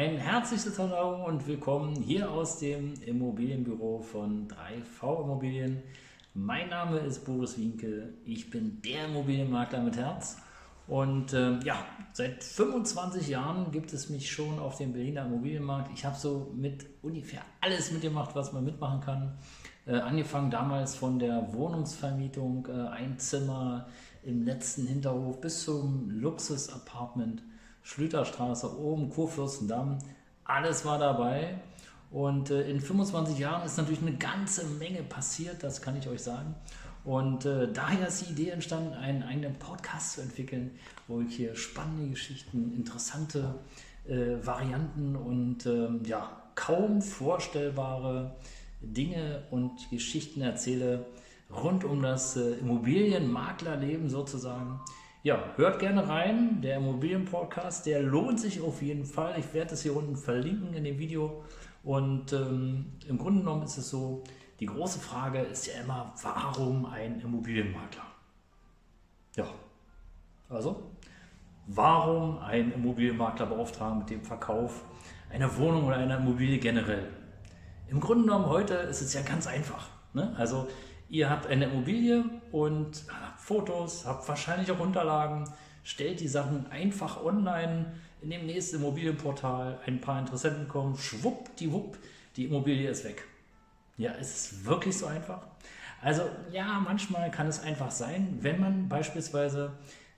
Ein herzliches Hallo und willkommen hier aus dem Immobilienbüro von 3V Immobilien. Mein Name ist Boris Winke, ich bin der Immobilienmakler mit Herz und äh, ja, seit 25 Jahren gibt es mich schon auf dem Berliner Immobilienmarkt. Ich habe so mit ungefähr alles mitgemacht, was man mitmachen kann. Äh, angefangen damals von der Wohnungsvermietung, äh, ein Zimmer im letzten Hinterhof bis zum Luxus-Apartment Schlüterstraße oben, Kurfürstendamm, alles war dabei. Und äh, in 25 Jahren ist natürlich eine ganze Menge passiert, das kann ich euch sagen. Und äh, daher ist die Idee entstanden, einen eigenen Podcast zu entwickeln, wo ich hier spannende Geschichten, interessante äh, Varianten und ähm, ja, kaum vorstellbare Dinge und Geschichten erzähle rund um das äh, Immobilienmaklerleben sozusagen. Ja, hört gerne rein. Der Immobilienpodcast, der lohnt sich auf jeden Fall. Ich werde das hier unten verlinken in dem Video. Und ähm, im Grunde genommen ist es so, die große Frage ist ja immer, warum ein Immobilienmakler? Ja, also, warum ein Immobilienmakler beauftragen mit dem Verkauf einer Wohnung oder einer Immobilie generell? Im Grunde genommen heute ist es ja ganz einfach. Ne? Also Ihr habt eine Immobilie und habt Fotos, habt wahrscheinlich auch Unterlagen, stellt die Sachen einfach online in dem nächsten Immobilienportal, ein paar Interessenten kommen, schwuppdiwupp, die Immobilie ist weg. Ja, ist es wirklich so einfach? Also ja, manchmal kann es einfach sein, wenn man beispielsweise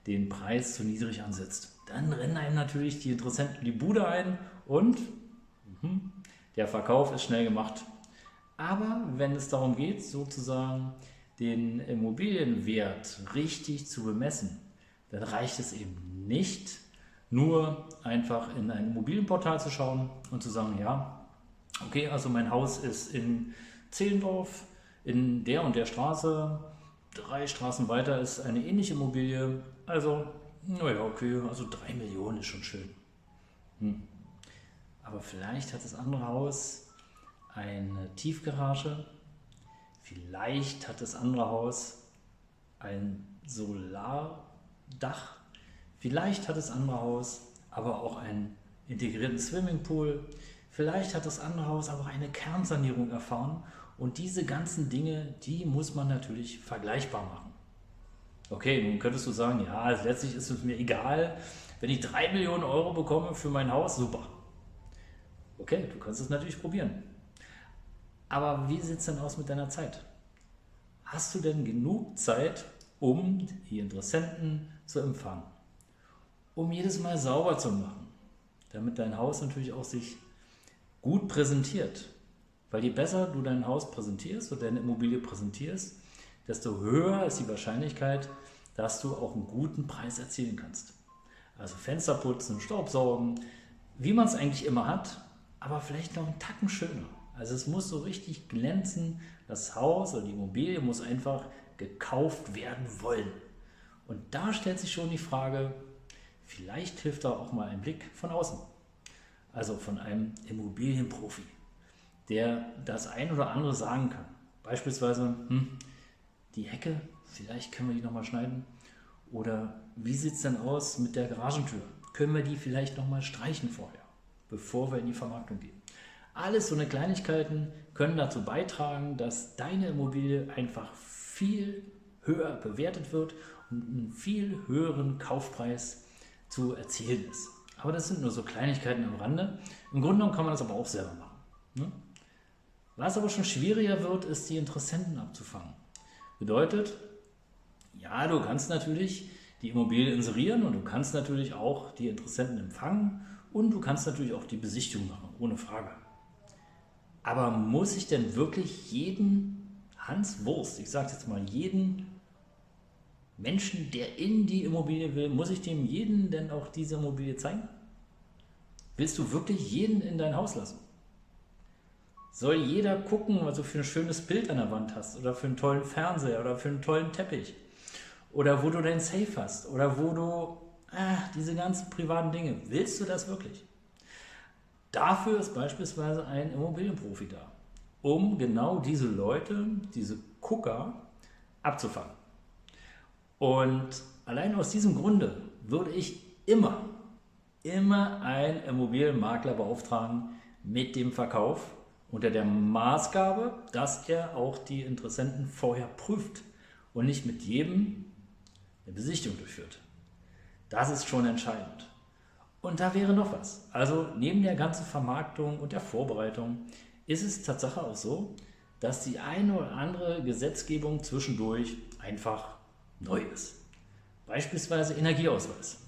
den Preis zu niedrig ansetzt. Dann rennen einem natürlich die Interessenten die Bude ein und mh, der Verkauf ist schnell gemacht. Aber wenn es darum geht, sozusagen den Immobilienwert richtig zu bemessen, dann reicht es eben nicht, nur einfach in ein Immobilienportal zu schauen und zu sagen, ja, okay, also mein Haus ist in Zehlendorf, in der und der Straße, drei Straßen weiter ist eine ähnliche Immobilie, also, naja, okay, also drei Millionen ist schon schön. Hm. Aber vielleicht hat das andere Haus eine Tiefgarage. Vielleicht hat das andere Haus ein Solardach. Vielleicht hat das andere Haus aber auch einen integrierten Swimmingpool. Vielleicht hat das andere Haus aber eine Kernsanierung erfahren. Und diese ganzen Dinge, die muss man natürlich vergleichbar machen. Okay, nun könntest du sagen, ja, letztlich ist es mir egal, wenn ich drei Millionen Euro bekomme für mein Haus, super. Okay, du kannst es natürlich probieren. Aber wie sieht es denn aus mit deiner Zeit? Hast du denn genug Zeit, um die Interessenten zu empfangen? Um jedes Mal sauber zu machen, damit dein Haus natürlich auch sich gut präsentiert. Weil je besser du dein Haus präsentierst oder deine Immobilie präsentierst, desto höher ist die Wahrscheinlichkeit, dass du auch einen guten Preis erzielen kannst. Also Fenster putzen, Staubsaugen, wie man es eigentlich immer hat, aber vielleicht noch einen Tacken schöner. Also es muss so richtig glänzen. Das Haus oder die Immobilie muss einfach gekauft werden wollen. Und da stellt sich schon die Frage, vielleicht hilft da auch mal ein Blick von außen. Also von einem Immobilienprofi, der das ein oder andere sagen kann. Beispielsweise, hm, die Hecke, vielleicht können wir die nochmal schneiden. Oder wie sieht es denn aus mit der Garagentür? Können wir die vielleicht nochmal streichen vorher, bevor wir in die Vermarktung gehen? Alles so eine Kleinigkeiten können dazu beitragen, dass deine Immobilie einfach viel höher bewertet wird und einen viel höheren Kaufpreis zu erzielen ist. Aber das sind nur so Kleinigkeiten am Rande. Im Grunde genommen kann man das aber auch selber machen. Ne? Was aber schon schwieriger wird, ist die Interessenten abzufangen. Bedeutet, ja, du kannst natürlich die Immobilie inserieren und du kannst natürlich auch die Interessenten empfangen und du kannst natürlich auch die Besichtigung machen, ohne Frage. Aber muss ich denn wirklich jeden Hans Wurst, ich sage jetzt mal jeden Menschen, der in die Immobilie will, muss ich dem jeden denn auch diese Immobilie zeigen? Willst du wirklich jeden in dein Haus lassen? soll jeder gucken, was du für ein schönes Bild an der Wand hast oder für einen tollen Fernseher oder für einen tollen Teppich oder wo du dein Safe hast oder wo du ah, diese ganzen privaten Dinge. Willst du das wirklich? Dafür ist beispielsweise ein Immobilienprofi da, um genau diese Leute, diese Gucker abzufangen. Und allein aus diesem Grunde würde ich immer, immer einen Immobilienmakler beauftragen mit dem Verkauf unter der Maßgabe, dass er auch die Interessenten vorher prüft und nicht mit jedem eine Besichtigung durchführt. Das ist schon entscheidend. Und da wäre noch was. Also neben der ganzen Vermarktung und der Vorbereitung ist es Tatsache auch so, dass die eine oder andere Gesetzgebung zwischendurch einfach neu ist. Beispielsweise Energieausweis.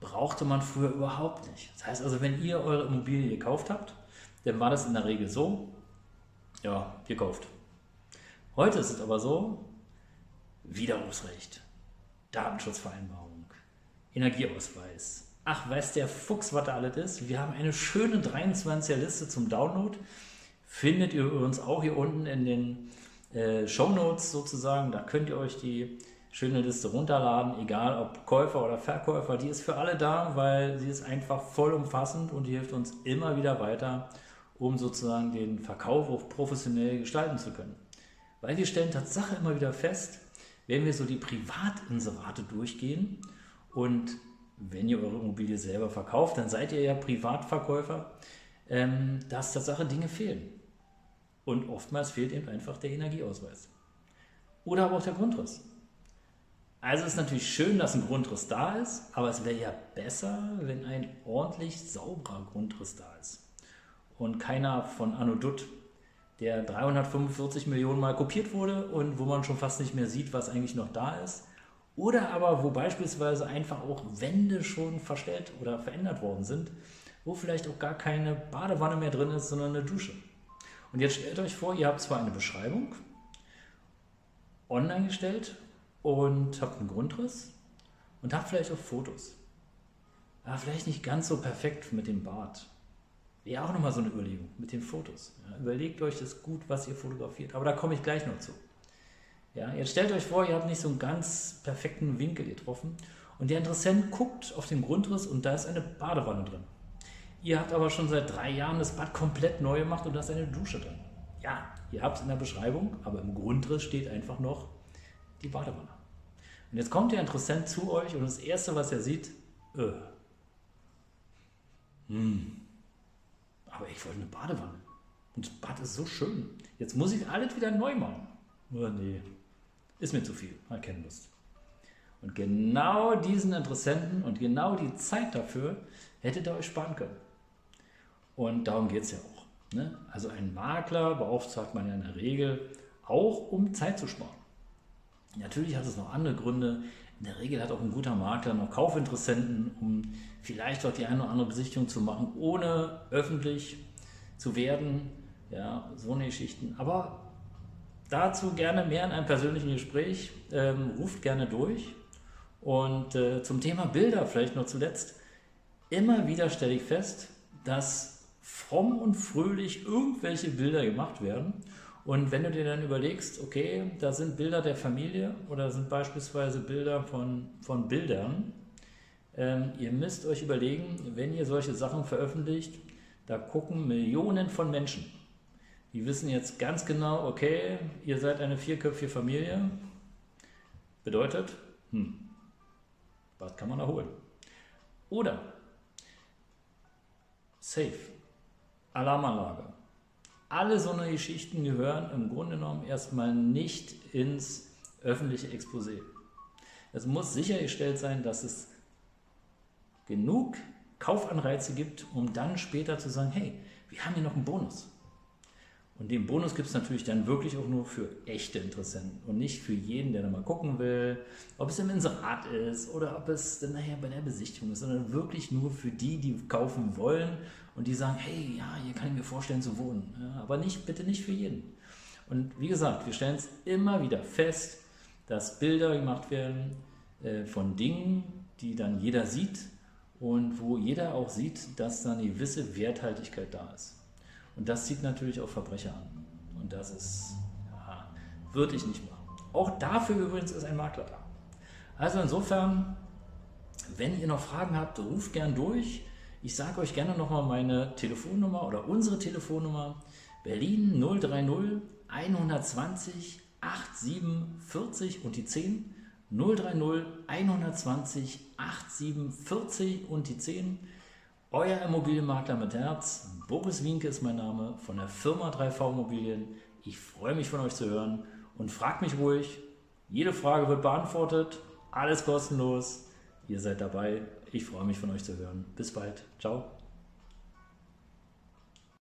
Brauchte man früher überhaupt nicht. Das heißt also, wenn ihr eure Immobilie gekauft habt, dann war das in der Regel so, ja, gekauft. Heute ist es aber so, Widerrufsrecht, Datenschutzvereinbarung, Energieausweis. Ach, weiß der Fuchs, was da alles ist? Wir haben eine schöne 23er Liste zum Download. Findet ihr übrigens auch hier unten in den äh, Show Notes sozusagen. Da könnt ihr euch die schöne Liste runterladen, egal ob Käufer oder Verkäufer. Die ist für alle da, weil sie ist einfach vollumfassend und die hilft uns immer wieder weiter, um sozusagen den Verkauf auch professionell gestalten zu können. Weil wir stellen Tatsache immer wieder fest, wenn wir so die Privatinserate durchgehen und wenn ihr eure Immobilie selber verkauft, dann seid ihr ja Privatverkäufer, ähm, dass Tatsache Dinge fehlen. Und oftmals fehlt eben einfach der Energieausweis. Oder aber auch der Grundriss. Also ist natürlich schön, dass ein Grundriss da ist, aber es wäre ja besser, wenn ein ordentlich sauberer Grundriss da ist und keiner von Anno Dutt, der 345 Millionen Mal kopiert wurde und wo man schon fast nicht mehr sieht, was eigentlich noch da ist. Oder aber wo beispielsweise einfach auch Wände schon verstellt oder verändert worden sind, wo vielleicht auch gar keine Badewanne mehr drin ist, sondern eine Dusche. Und jetzt stellt euch vor, ihr habt zwar eine Beschreibung online gestellt und habt einen Grundriss und habt vielleicht auch Fotos. Aber vielleicht nicht ganz so perfekt mit dem Bad Wäre auch nochmal so eine Überlegung mit den Fotos. Ja, überlegt euch das gut, was ihr fotografiert. Aber da komme ich gleich noch zu. Ja, jetzt stellt euch vor, ihr habt nicht so einen ganz perfekten Winkel getroffen und der Interessent guckt auf den Grundriss und da ist eine Badewanne drin. Ihr habt aber schon seit drei Jahren das Bad komplett neu gemacht und da ist eine Dusche drin. Ja, ihr habt es in der Beschreibung, aber im Grundriss steht einfach noch die Badewanne. Und jetzt kommt der Interessent zu euch und das Erste, was er sieht, äh, hm, aber ich wollte eine Badewanne. Und das Bad ist so schön. Jetzt muss ich alles wieder neu machen. Oh, nee, ist mir zu viel. Mal keine Lust. Und genau diesen Interessenten und genau die Zeit dafür hättet ihr euch sparen können. Und darum geht es ja auch. Ne? Also ein Makler beauftragt man ja in der Regel auch, um Zeit zu sparen. Natürlich hat es noch andere Gründe. In der Regel hat auch ein guter Makler noch Kaufinteressenten, um vielleicht auch die eine oder andere Besichtigung zu machen, ohne öffentlich zu werden. Ja, so eine Geschichten. Aber dazu gerne mehr in einem persönlichen Gespräch. Ähm, ruft gerne durch. Und äh, zum Thema Bilder vielleicht noch zuletzt. Immer wieder stelle ich fest, dass fromm und fröhlich irgendwelche Bilder gemacht werden und wenn du dir dann überlegst, okay, da sind Bilder der Familie oder sind beispielsweise Bilder von, von Bildern, ähm, ihr müsst euch überlegen, wenn ihr solche Sachen veröffentlicht, da gucken Millionen von Menschen. Die wissen jetzt ganz genau, okay, ihr seid eine vierköpfige Familie. Bedeutet, hm, was kann man erholen? Oder Safe, Alarmanlage alle so eine Geschichten gehören im Grunde genommen erstmal nicht ins öffentliche Exposé. Es muss sichergestellt sein, dass es genug Kaufanreize gibt, um dann später zu sagen, hey, wir haben hier noch einen Bonus. Und den Bonus gibt es natürlich dann wirklich auch nur für echte Interessenten und nicht für jeden, der da mal gucken will, ob es im Inserat ist oder ob es dann nachher bei der Besichtigung ist, sondern wirklich nur für die, die kaufen wollen und die sagen, hey, ja, hier kann ich mir vorstellen zu wohnen. Ja, aber nicht, bitte nicht für jeden. Und wie gesagt, wir stellen es immer wieder fest, dass Bilder gemacht werden äh, von Dingen, die dann jeder sieht und wo jeder auch sieht, dass da eine gewisse Werthaltigkeit da ist. Und das zieht natürlich auch Verbrecher an. Und das ist, ja, würde ich nicht machen. Auch dafür übrigens ist ein Makler da. Also insofern, wenn ihr noch Fragen habt, ruft gern durch. Ich sage euch gerne nochmal meine Telefonnummer oder unsere Telefonnummer. Berlin 030 120 8740 und die 10. 030 120 8740 und die 10. Euer Immobilienmakler mit Herz. Boris Wienke ist mein Name von der Firma 3V Immobilien. Ich freue mich von euch zu hören und fragt mich ruhig. Jede Frage wird beantwortet. Alles kostenlos. Ihr seid dabei. Ich freue mich von euch zu hören. Bis bald. Ciao.